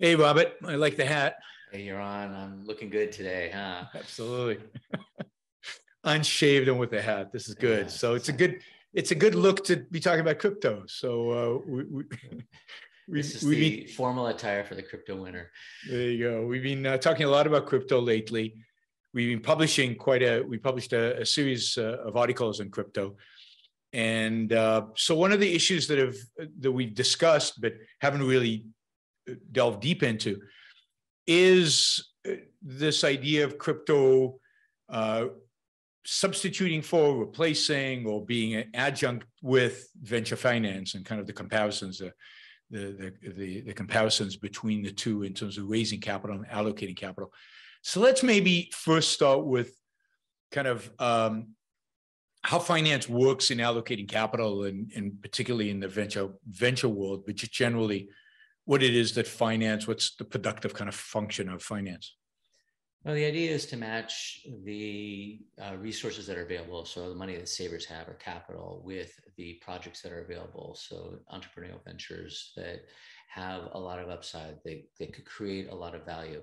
Hey, Robert. I like the hat. Hey, Yaron. I'm looking good today, huh? Absolutely. Unshaved and with the hat. This is good. Yeah, so it's a good it's a good look to be talking about crypto. So uh, we, we, we, this is the been, formal attire for the crypto winter. There you go. We've been uh, talking a lot about crypto lately. We've been publishing quite a. We published a, a series uh, of articles on crypto, and uh, so one of the issues that have that we've discussed but haven't really delved deep into is uh, this idea of crypto uh, substituting for, replacing, or being an adjunct with venture finance and kind of the comparisons, the, the, the, the, comparisons between the two in terms of raising capital and allocating capital. So let's maybe first start with kind of um, how finance works in allocating capital and, and particularly in the venture venture world, but just generally what it is that finance, what's the productive kind of function of finance? Well, the idea is to match the uh, resources that are available, so the money that savers have or capital, with the projects that are available. So entrepreneurial ventures that have a lot of upside, they, they could create a lot of value.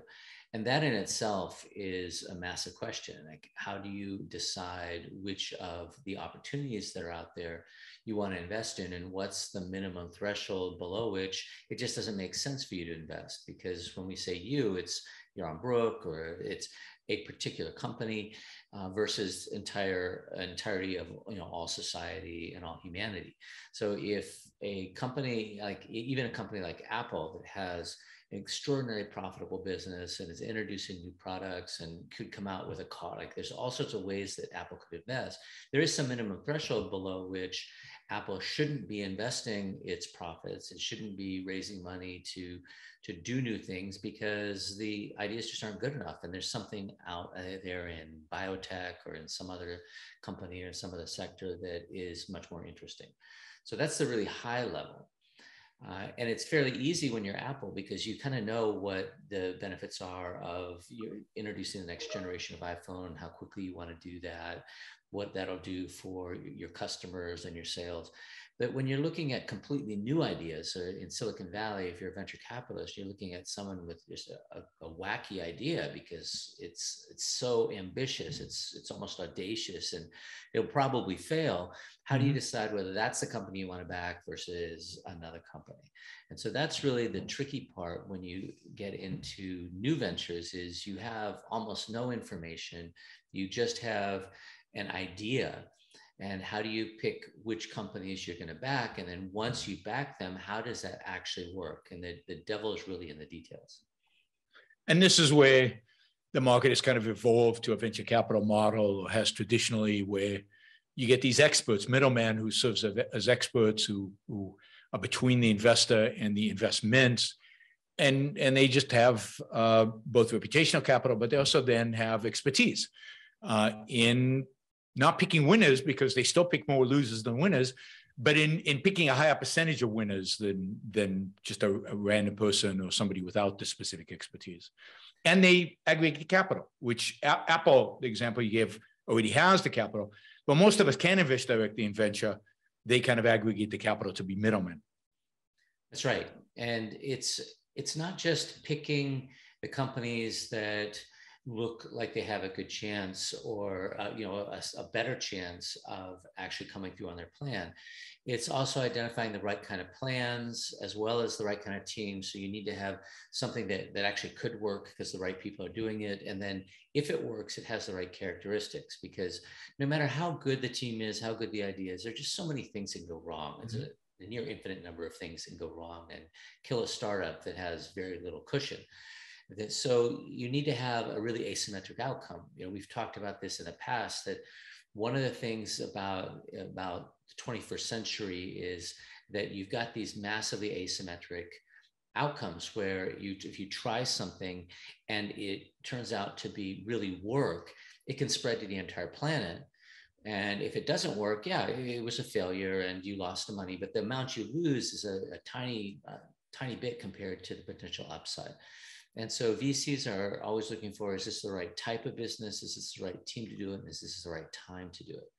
And that in itself is a massive question. Like, how do you decide which of the opportunities that are out there you want to invest in, and what's the minimum threshold below which it just doesn't make sense for you to invest? Because when we say you, it's Yaron Brook or it's a particular company uh, versus entire entirety of you know all society and all humanity. So if a company like even a company like Apple that has an extraordinarily profitable business and is introducing new products and could come out with a car like there's all sorts of ways that Apple could invest. There is some minimum threshold below which Apple shouldn't be investing its profits. It shouldn't be raising money to to do new things because the ideas just aren't good enough. And there's something out there in biotech or in some other company or some other sector that is much more interesting. So that's the really high level. Uh, and it's fairly easy when you're Apple because you kind of know what the benefits are of introducing the next generation of iPhone, how quickly you want to do that, what that'll do for your customers and your sales. But when you're looking at completely new ideas, so in Silicon Valley, if you're a venture capitalist, you're looking at someone with just a, a, wacky idea because it's it's so ambitious, it's it's almost audacious, and it'll probably fail. How do you mm-hmm. decide whether that's the company you want to back versus another company? And so that's really the tricky part when you get into new ventures is you have almost no information. You just have an idea. And how do you pick which companies you're going to back? And then once you back them how does that actually work? And the, the devil is really in the details. And this is where the market has kind of evolved to a venture capital model or has traditionally where you get these experts middlemen who serves as experts who, who are between the investor and the investments. And and they just have uh, both reputational capital but they also then have expertise uh, in not picking winners because they still pick more losers than winners, but in in picking a higher percentage of winners than than just a, a random person or somebody without the specific expertise. And they aggregate the capital, which a- Apple, the example you gave, already has the capital. But most of us can invest directly in venture. They kind of aggregate the capital to be middlemen. That's right, and it's it's not just picking the companies that look like they have a good chance or uh, you know a, a, better chance of actually coming through on their plan. It's also identifying the right kind of plans as well as the right kind of team. So you need to have something that, that actually could work because the right people are doing it. And then if it works it has the right characteristics because no matter how good the team is how good the idea is there are just so many things that can go wrong. It's mm-hmm. a, a near infinite number of things that can go wrong and kill a startup that has very little cushion so you need to have a really asymmetric outcome. You know, we've talked about this in the past that one of the things about about the 21st century is that you've got these massively asymmetric outcomes where you if you try something and it turns out to be really work it can spread to the entire planet and if it doesn't work yeah it, was a failure and you lost the money but the amount you lose is a, a tiny uh, tiny bit compared to the potential upside and so VCs are always looking for is this the right type of business? Is this the right team to do it? Is this the right time to do it?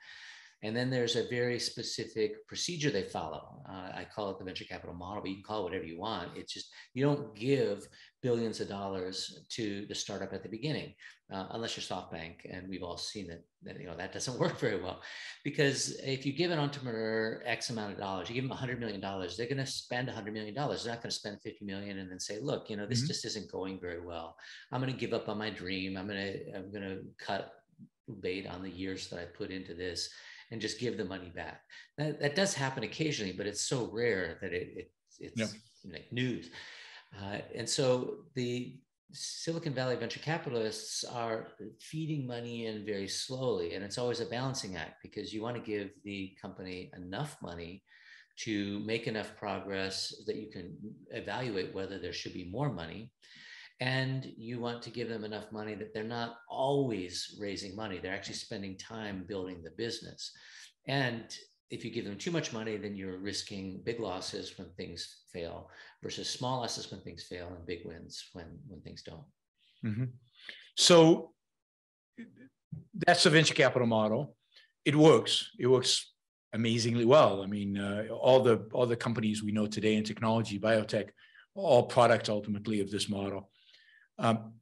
And then there's a very specific procedure they follow. Uh, I call it the venture capital model, but you can call it whatever you want. It's just you don't give billions of dollars to the startup at the beginning, uh, unless you're SoftBank, and we've all seen that, that you know that doesn't work very well, because if you give an entrepreneur X amount of dollars, you give them 100 million dollars, they're going to spend 100 million dollars. They're not going to spend 50 million and then say, look, you know, this mm-hmm. just isn't going very well. I'm going to give up on my dream. I'm going to I'm going to cut bait on the years that I put into this and just give the money back. That, that does happen occasionally, but it's so rare that it, it it's yep. like news. Uh, and so the Silicon Valley venture capitalists are feeding money in very slowly. And it's always a balancing act because you want to give the company enough money to make enough progress that you can evaluate whether there should be more money and you want to give them enough money that they're not always raising money they're actually spending time building the business and if you give them too much money then you're risking big losses when things fail versus small losses when things fail and big wins when when things don't. Mm-hmm. so that's the venture capital model. It works. It works amazingly well. I mean uh, all the all the companies we know today in technology biotech all products ultimately of this model. Um,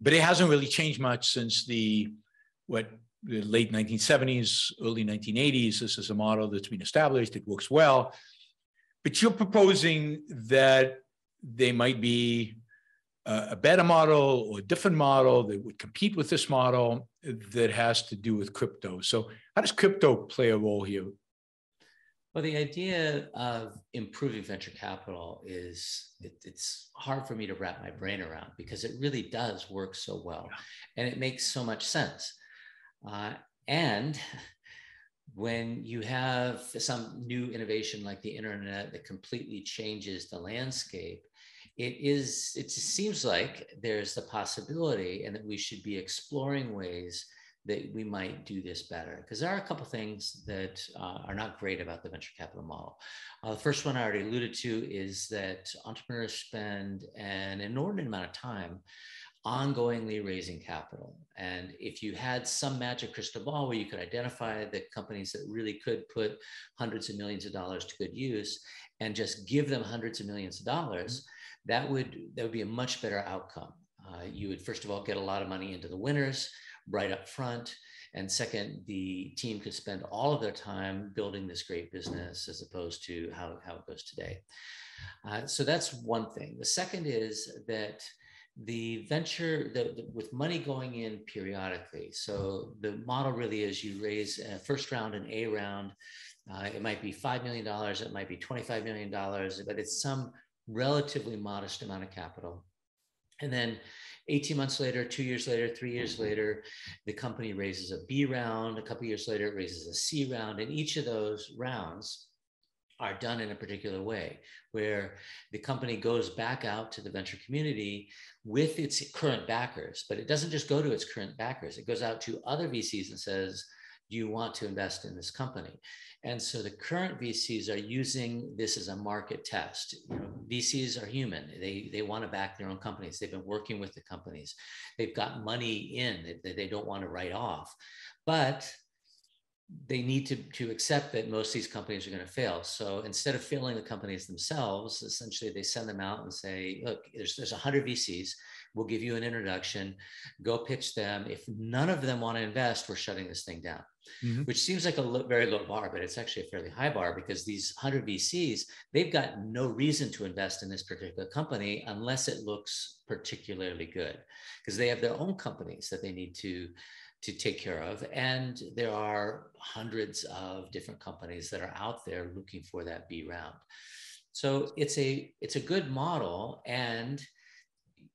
but it hasn't really changed much since the what the late 1970s, early 1980s. This is a model that's been established. It works well. But you're proposing that they might be a, a better model or a different model that would compete with this model that has to do with crypto. So, how does crypto play a role here? Well, the idea of improving venture capital is it, it's hard for me to wrap my brain around because it really does work so well and it makes so much sense. Uh, and when you have some new innovation like the internet that completely changes the landscape, it is it seems like there's the possibility and that we should be exploring ways that we might do this better because there are a couple things that uh, are not great about the venture capital model. Uh, the first one I already alluded to is that entrepreneurs spend an inordinate amount of time ongoingly raising capital. And if you had some magic crystal ball where you could identify the companies that really could put hundreds of millions of dollars to good use and just give them hundreds of millions of dollars, that would that would be a much better outcome. Uh, you would first of all get a lot of money into the winners right up front. And second, the team could spend all of their time building this great business as opposed to how, how it goes today. Uh, so that's one thing. The second is that the venture the, the, with money going in periodically. So the model really is you raise a first round and A round. Uh, it might be $5 million, it might be $25 million, but it's some relatively modest amount of capital. And then 18 months later, two years later, three years later, the company raises a B round. A couple years later, it raises a C round. And each of those rounds are done in a particular way, where the company goes back out to the venture community with its current backers, but it doesn't just go to its current backers. It goes out to other VCs and says, do you want to invest in this company? And so the current VCs are using this as a market test. You know, VCs are human. They, they want to back their own companies. They've been working with the companies. They've got money in that they don't want to write off. But they need to, to accept that most of these companies are going to fail. So instead of failing the companies themselves, essentially they send them out and say, look, there's, there's 100 VCs. We'll give you an introduction. Go pitch them. If none of them want to invest, we're shutting this thing down, mm-hmm. which seems like a lo- very low bar, but it's actually a fairly high bar because these 100 VCs, they've got no reason to invest in this particular company unless it looks particularly good because they have their own companies that they need to to take care of. And there are hundreds of different companies that are out there looking for that B round. So it's a it's a good model. And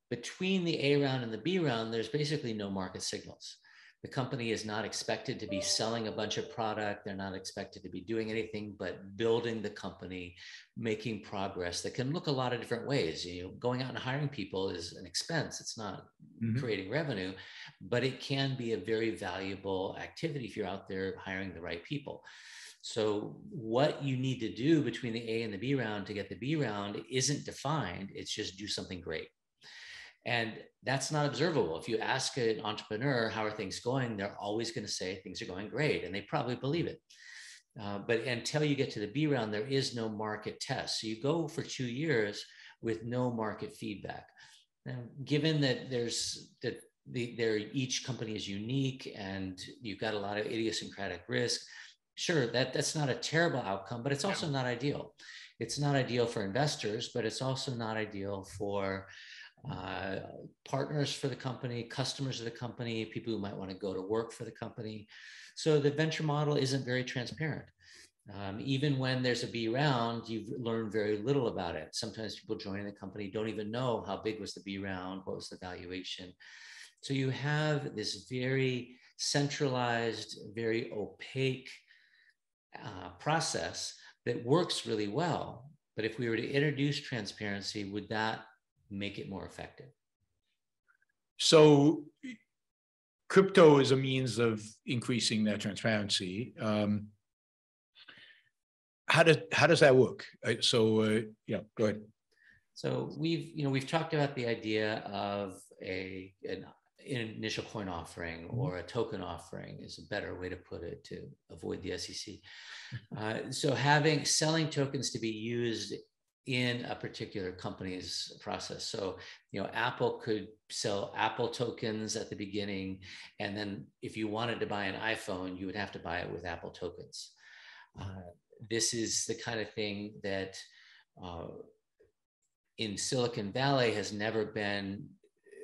between the A round and the B round, there's basically no market signals. The company is not expected to be selling a bunch of product. They're not expected to be doing anything but building the company, making progress that can look a lot of different ways. You know, going out and hiring people is an expense. It's not mm-hmm. creating revenue, but it can be a very valuable activity if you're out there hiring the right people. So, what you need to do between the A and the B round to get the B round isn't defined. It's just do something great. And that's not observable. If you ask an entrepreneur, how are things going? They're always going to say things are going great, and they probably believe it. Uh, but until you get to the B round, there is no market test. So you go for two years with no market feedback. Now, given that there's that the, they're each company is unique and you've got a lot of idiosyncratic risk, sure that that's not a terrible outcome, but it's also not ideal. It's not ideal for investors, but it's also not ideal for uh, partners for the company, customers of the company, people who might want to go to work for the company. So the venture model isn't very transparent. Um, even when there's a B round, you've learned very little about it. Sometimes people joining the company don't even know how big was the B round, what was the valuation. So you have this very centralized, very opaque uh, process that works really well. But if we were to introduce transparency, would that make it more effective? So crypto is a means of increasing that transparency. Um, how does how does that work? So uh, yeah, go ahead. So we've you know we've talked about the idea of a an, an initial coin offering mm-hmm. or a token offering is a better way to put it to avoid the SEC. Uh, so having selling tokens to be used in a particular company's process. So, you know, Apple could sell Apple tokens at the beginning, and then if you wanted to buy an iPhone, you would have to buy it with Apple tokens. Uh, this is the kind of thing that uh, in Silicon Valley has never been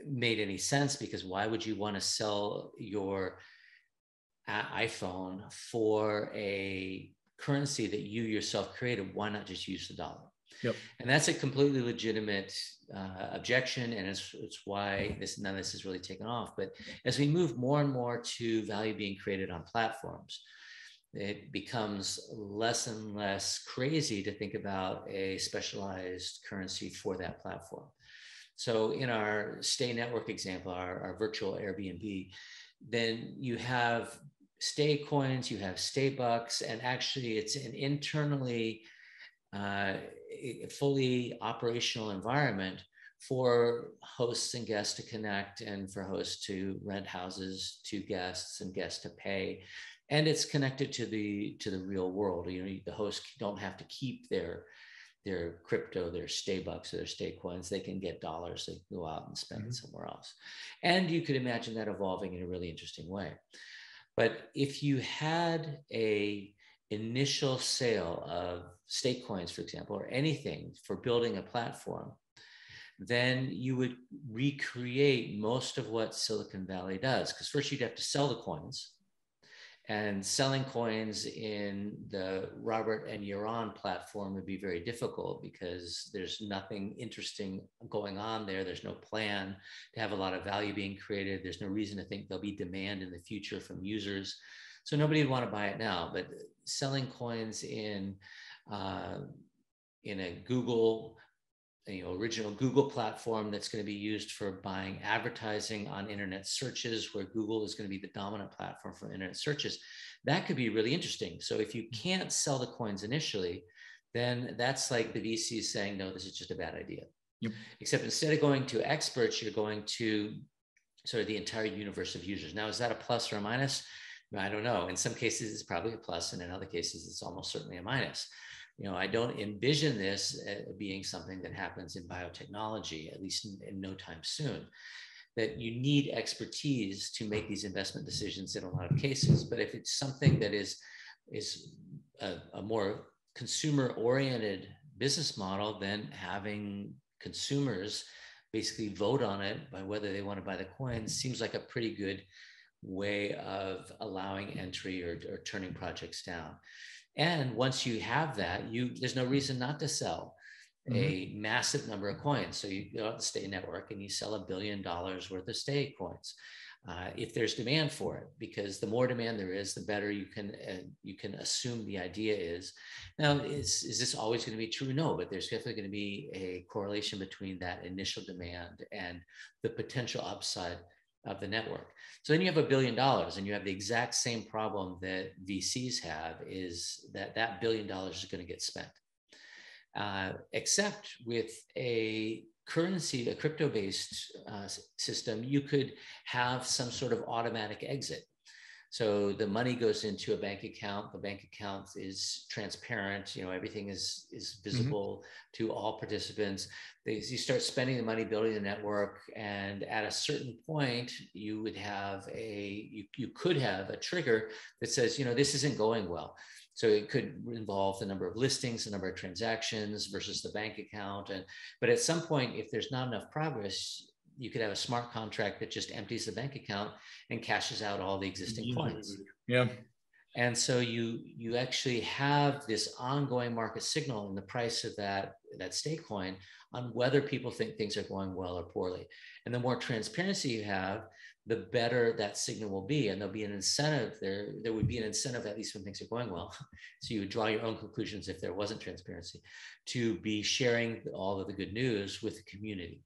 made any sense because why would you want to sell your iPhone for a currency that you yourself created? Why not just use the dollar? Yep. And that's a completely legitimate uh, objection, and it's, it's why this none of this has really taken off. But as we move more and more to value being created on platforms, it becomes less and less crazy to think about a specialized currency for that platform. So in our Stay Network example, our, our virtual Airbnb, then you have stay coins, you have stay bucks, and actually it's an internally uh, fully operational environment for hosts and guests to connect and for hosts to rent houses to guests and guests to pay. And it's connected to the to the real world. You know the hosts don't have to keep their their crypto their stay bucks or their stay coins. They can get dollars. They can go out and spend mm-hmm. it somewhere else. And you could imagine that evolving in a really interesting way. But if you had a initial sale of stay coins, for example, or anything for building a platform, then you would recreate most of what Silicon Valley does. Because first you'd have to sell the coins. And selling coins in the Robert and Yaron platform would be very difficult because there's nothing interesting going on there. There's no plan to have a lot of value being created. There's no reason to think there'll be demand in the future from users. So nobody would want to buy it now. But selling coins in uh, in a Google, you know, original Google platform that's going to be used for buying advertising on internet searches, where Google is going to be the dominant platform for internet searches. That could be really interesting. So if you can't sell the coins initially, then that's like the VCs saying, no, this is just a bad idea. Yep. Except instead of going to experts, you're going to sort of the entire universe of users. Now, is that a plus or a minus? I don't know. In some cases, it's probably a plus, and in other cases, it's almost certainly a minus you know, I don't envision this uh, being something that happens in biotechnology, at least in, in, no time soon. That you need expertise to make these investment decisions in a lot of cases. But if it's something that is is a, a more consumer-oriented business model, then having consumers basically vote on it by whether they want to buy the coin seems like a pretty good way of allowing entry or, or turning projects down. And once you have that, you there's no reason not to sell mm-hmm. a massive number of coins. So you go out the Stay Network and you sell a billion dollars worth of Stay coins. Uh, if there's demand for it, because the more demand there is, the better you can uh, you can assume the idea is. Now, is is this always going to be true? No, but there's definitely going to be a correlation between that initial demand and the potential upside of the network. So then you have a billion dollars and you have the exact same problem that VCs have is that that billion dollars is going to get spent. Uh, except with a currency, a crypto based uh, system, you could have some sort of automatic exit. So the money goes into a bank account. The bank account is transparent. You know, everything is is mm-hmm. visible mm-hmm. to all participants. They, you start spending the money building the network, and at a certain point, you would have a you, you could have a trigger that says, you know, this isn't going well. So it could involve the number of listings, the number of transactions versus the bank account. And but at some point, if there's not enough progress, you could have a smart contract that just empties the bank account and cashes out all the existing yeah. coins. Yeah. And so you you actually have this ongoing market signal in the price of that that stay coin on whether people think things are going well or poorly. And the more transparency you have, the better that signal will be. And there'll be an incentive there. There would be an incentive, at least when things are going well. so you would draw your own conclusions if there wasn't transparency to be sharing all of the good news with the community.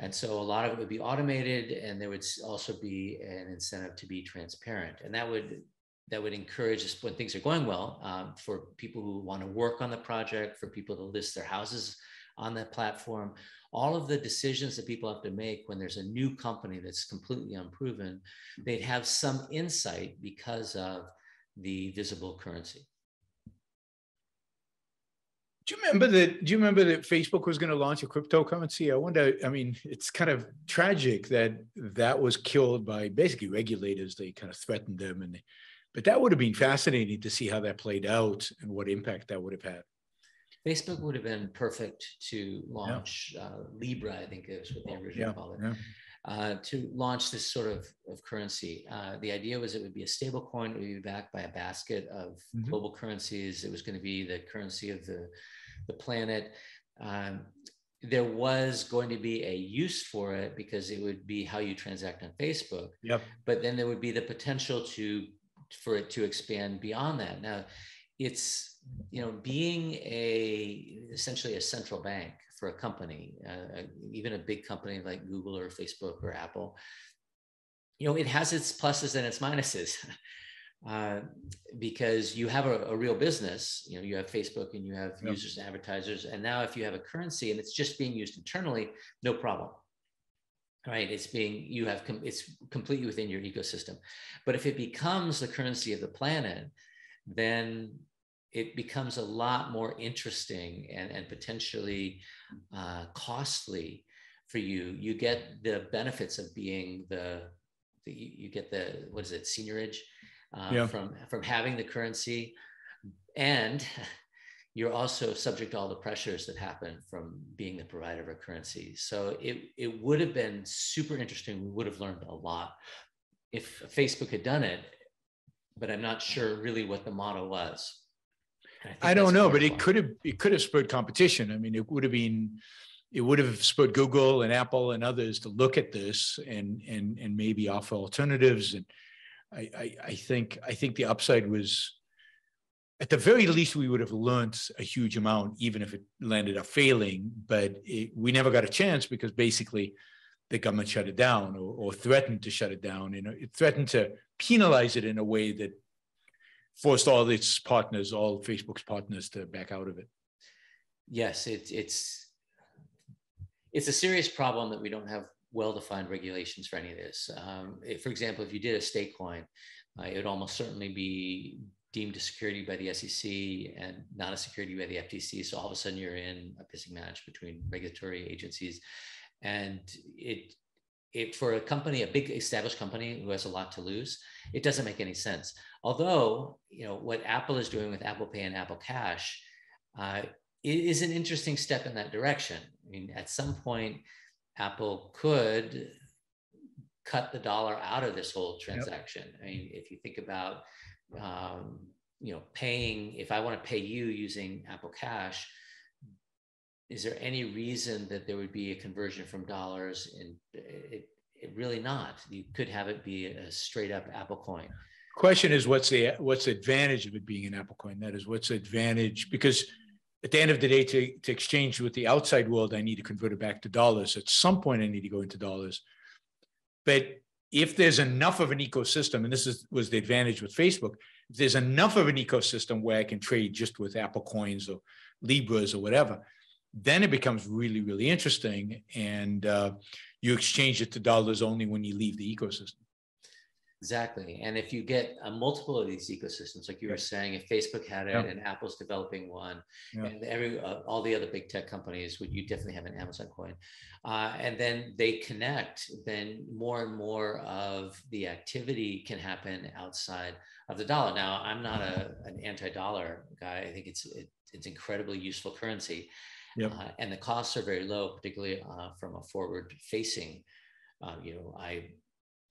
And so a lot of it would be automated and there would also be an incentive to be transparent. And that would that would encourage us when things are going well um, for people who want to work on the project, for people to list their houses on that platform. All of the decisions that people have to make when there's a new company that's completely unproven, they'd have some insight because of the visible currency. Do you remember that? Do you remember that Facebook was going to launch a cryptocurrency? I wonder. I mean, it's kind of tragic that that was killed by basically regulators. They kind of threatened them, and they, but that would have been fascinating to see how that played out and what impact that would have had. Facebook would have been perfect to launch yeah. uh, Libra, I think is what they originally yeah, called it. Yeah. Uh, to launch this sort of, of currency. Uh, the idea was it would be a stable coin, it would be backed by a basket of mm-hmm. global currencies. It was going to be the currency of the, the planet. Um, there was going to be a use for it because it would be how you transact on Facebook. Yep. But then there would be the potential to for it to expand beyond that. Now, it's you know being a essentially a central bank for a company, uh, even a big company like Google or Facebook or Apple, you know, it has its pluses and its minuses. Uh, because you have a, a, real business, you know, you have Facebook and you have yep. users and advertisers. And now if you have a currency and it's just being used internally, no problem. Right. It's being, you have, com- it's completely within your ecosystem. But if it becomes the currency of the planet, then it becomes a lot more interesting and, and potentially uh, costly for you. You get the benefits of being the, the you get the what is it seigniorage uh, yeah. from from having the currency, and you're also subject to all the pressures that happen from being the provider of a currency. So it it would have been super interesting. We would have learned a lot if Facebook had done it, but I'm not sure really what the model was. I, I don't know, but it could have it could have spurred competition. I mean, it would have been it would have spurred Google and Apple and others to look at this and and and maybe offer alternatives. And I I, I think I think the upside was at the very least we would have learned a huge amount, even if it landed up failing. But it, we never got a chance because basically the government shut it down or, or threatened to shut it down. You know, it threatened to penalize it in a way that forced all its partners, all Facebook's partners, to back out of it. Yes, it, it's it's a serious problem that we don't have well-defined regulations for any of this. Um, if, for example, if you did a state coin, uh, it would almost certainly be deemed a security by the SEC and not a security by the FTC. So all of a sudden, you're in a pissing match between regulatory agencies, and it it, for a company, a big established company who has a lot to lose, it doesn't make any sense. Although, you know, what Apple is doing with Apple Pay and Apple Cash uh, is an interesting step in that direction. I mean, at some point, Apple could cut the dollar out of this whole transaction. Yep. I mean, if you think about, um, you know, paying, if I want to pay you using Apple Cash, is there any reason that there would be a conversion from dollars and it, it really not? You could have it be a straight up apple coin. Question is what's the what's the advantage of it being an apple coin? That is what's the advantage? Because at the end of the day to, to exchange with the outside world i need to convert it back to dollars. At some point i need to go into dollars. But if there's enough of an ecosystem and this is was the advantage with facebook if there's enough of an ecosystem where i can trade just with apple coins or libras or whatever then it becomes really, really interesting. And uh, you exchange it to dollars only when you leave the ecosystem. Exactly. And if you get a multiple of these ecosystems, like you were saying, if Facebook had it yeah. and Apple's developing one, yeah. and every uh, all the other big tech companies would you definitely have an Amazon coin, uh, and then they connect, then more and more of the activity can happen outside of the dollar. Now, I'm not a, an anti-dollar guy. I think it's it, it's incredibly useful currency, yep. uh, and the costs are very low, particularly uh, from a forward-facing. Uh, you know, I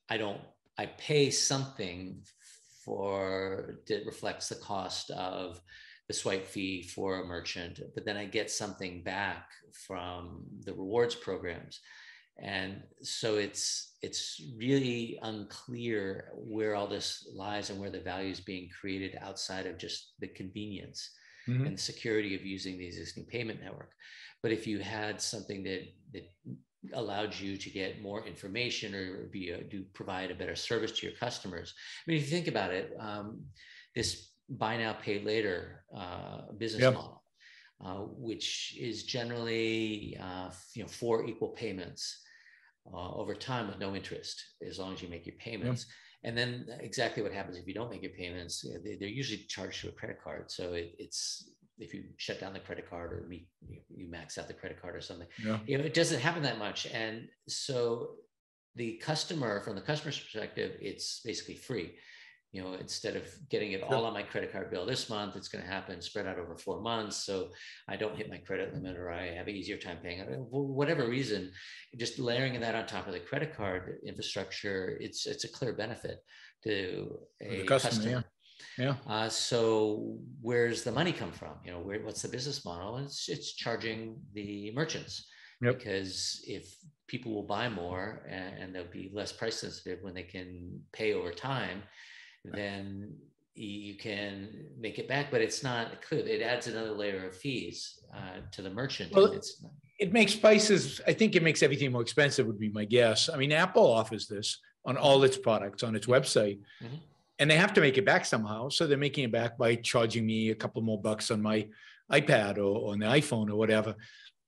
I don't I pay something for that reflects the cost of the swipe fee for a merchant, but then I get something back from the rewards programs. And so it's it's really unclear where all this lies and where the value is being created outside of just the convenience mm-hmm. and the security of using the existing payment network. But if you had something that that allowed you to get more information or be a, do provide a better service to your customers. I mean, if you think about it, um, this buy now pay later uh, business yep. model, uh, which is generally uh, you know four equal payments uh, over time with no interest as long as you make your payments. Yep. And then exactly what happens if you don't make your payments, they, are usually charged to a credit card. So it, it's if you shut down the credit card or we, you max out the credit card or something. Yeah. You know, it doesn't happen that much. And so the customer, from the customer's perspective, it's basically free. You know, instead of getting it all on my credit card bill this month, it's going to happen spread out over four months. So I don't hit my credit limit or I have an easier time paying it. Whatever reason, just layering that on top of the credit card infrastructure, it's it's a clear benefit to a customer. customer. Yeah. Yeah. Uh, so where's the money come from? You know, where, what's the business model? It's it's charging the merchants yep. because if people will buy more and, and, they'll be less price sensitive when they can pay over time, then you can make it back. But it's not clear. It adds another layer of fees uh, to the merchant. Well, it makes prices. I think it makes everything more expensive. Would be my guess. I mean, Apple offers this on all its products on its website. Mm-hmm and they have to make it back somehow. So they're making it back by charging me a couple more bucks on my iPad or, on the iPhone or whatever.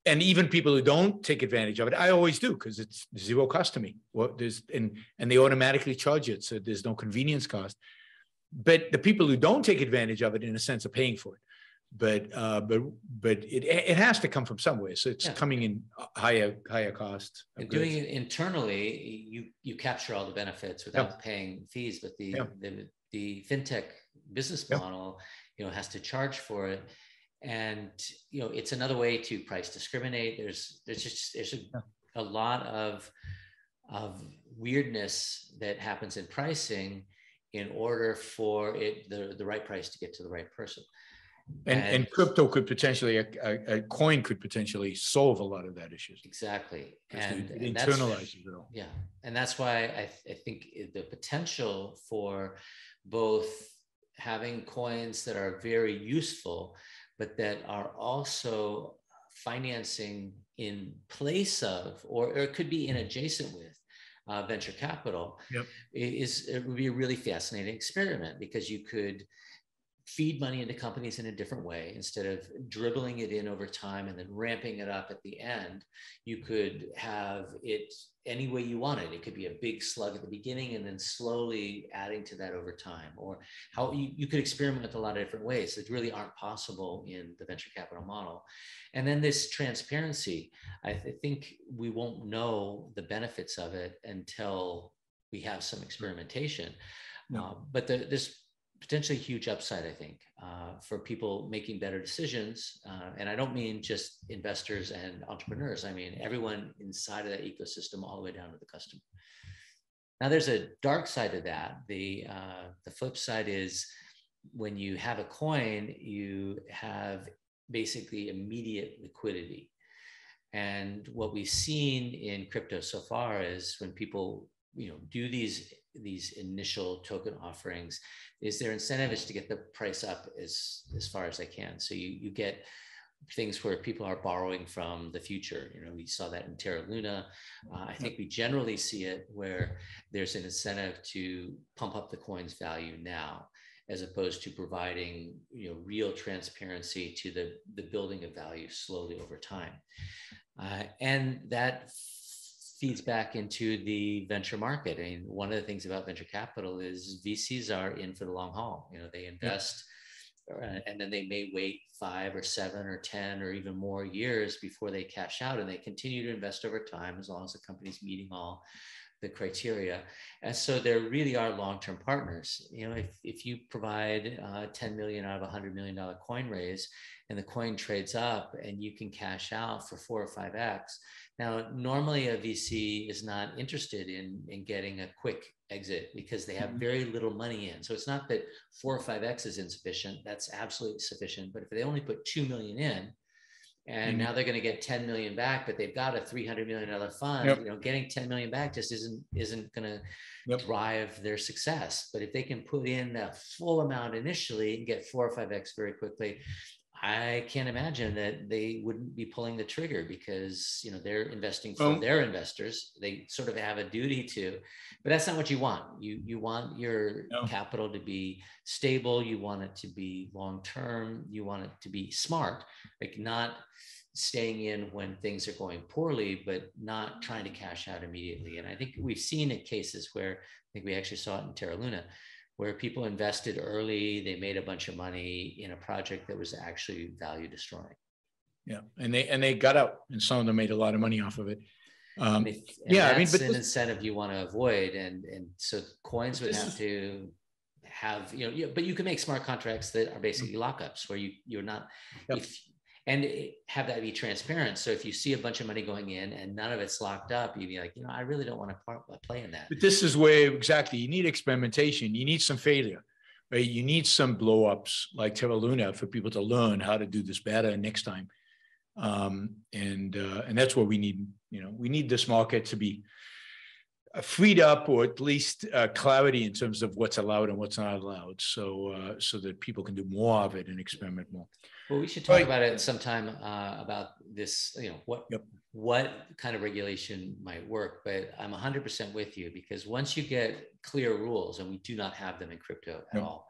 And even people who don't take advantage of it, I always do because it's zero cost to me. Well, there's and and they automatically charge it, so there's no convenience cost. But the people who don't take advantage of it, in a sense, are paying for it. But uh, but but it it has to come from somewhere. So it's yeah. coming in higher higher cost. And doing it internally, you you capture all the benefits without yeah. paying fees. But the, yeah. the the fintech business model, you know, has to charge for it. And you know, it's another way to price discriminate. There's there's just there's a, a lot of of weirdness that happens in pricing in order for it the, the right price to get to the right person. And, and, and crypto could potentially, a, a, coin could potentially solve a lot of that issues. Exactly. And, it and internalizes it all. Yeah. And that's why I, I think the potential for both having coins that are very useful, but that are also financing in place of, or, or it could be in adjacent with, uh, venture capital yep. is it would be a really fascinating experiment because you could feed money into companies in a different way. Instead of dribbling it in over time and then ramping it up at the end you could have it any way you want it it could be a big slug at the beginning and then slowly adding to that over time. Or how you, you could experiment with a lot of different ways that really aren't possible in the venture capital model. And then this transparency i th- think we won't know the benefits of it until we have some experimentation. No. uh, but the, this potentially huge upside, I think, uh, for people making better decisions. Uh, and I don't mean just investors and entrepreneurs. I mean everyone inside of that ecosystem, all the way down to the customer. Now, there's a dark side of that. The uh, the flip side is when you have a coin, you have basically immediate liquidity. And what we've seen in crypto so far is when people you know do these these initial token offerings is their incentive is to get the price up as as far as they can? So you you get things where people are borrowing from the future. You know we saw that in terra luna. Uh, i think we generally see it where there's an incentive to pump up the coin's value now as opposed to providing you know real transparency to the the building of value slowly over time. Uh, and that feeds back into the venture market. I mean, one of the things about venture capital is VCs are in for the long haul. You know, they invest. Yeah uh, and then they may wait five or seven or 10 or even more years before they cash out and they continue to invest over time as long as the company's meeting all the criteria. And so there really are long-term partners. You know, if, if you provide uh, 10 million out of a hundred million dollar coin raise and the coin trades up and you can cash out for four or five X. Now, normally a VC is not interested in, in getting a quick exit because they have mm-hmm. very little money in. So it's not that four or five X is insufficient. That's absolutely sufficient. But if they only put 2 million in, and mm-hmm. now they're going to get 10 million back but they've got a 300 million dollar fund yep. you know getting 10 million back just isn't isn't going to yep. drive their success but if they can put in a full amount initially and get four or five x very quickly I can't imagine that they wouldn't be pulling the trigger because you know they're investing for their investors. They sort of have a duty to, but that's not what you want. You you want your no. capital to be stable. You want it to be long term. You want it to be smart, like not staying in when things are going poorly, but not trying to cash out immediately. And I think we've seen it cases where I think we actually saw it in Terra Luna where people invested early, they made a bunch of money in a project that was actually value destroying. Yeah, and they and they got out, and some of them made a lot of money off of it. Um, if, yeah, I mean, but an this, incentive you want to avoid, and and so coins would have is, to have you know, but you can make smart contracts that are basically lockups where you you're not yep. if and have that be transparent. So if you see a bunch of money going in and none of it's locked up, you'd be like, you know, I really don't want to uh, play in that. But this is where exactly you need experimentation. You need some failure, right? You need some blow ups like Terra Luna for people to learn how to do this better next time. Um, and uh, and that's what we need. You know, we need this market to be uh, freed up or at least uh, clarity in terms of what's allowed and what's not allowed so uh, so that people can do more of it and experiment more well we should talk right. about it sometime uh, about this you know what yep. what kind of regulation might work but i'm 100% with you because once you get clear rules and we do not have them in crypto at yep. all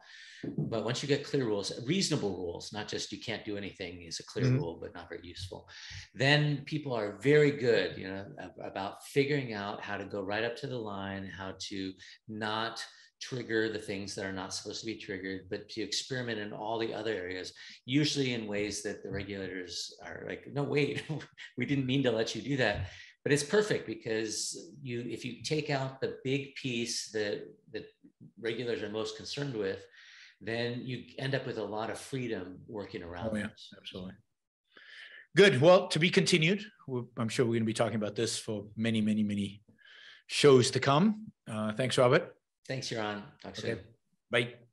but once you get clear rules, reasonable rules, not just you can't do anything is a clear mm-hmm. rule, but not very useful, then people are very good, you know, about figuring out how to go right up to the line, how to not trigger the things that are not supposed to be triggered, but to experiment in all the other areas, usually in ways that the regulators are like, no, wait, we didn't mean to let you do that. But it's perfect because you, if you take out the big piece that that regulators are most concerned with, then you end up with a lot of freedom working around. Oh, yeah, this. absolutely. Good. Well, to be continued. I'm sure we're going to be talking about this for many, many, many shows to come. Uh, thanks, Robert. Thanks, Yaron. Talk okay. soon. Bye.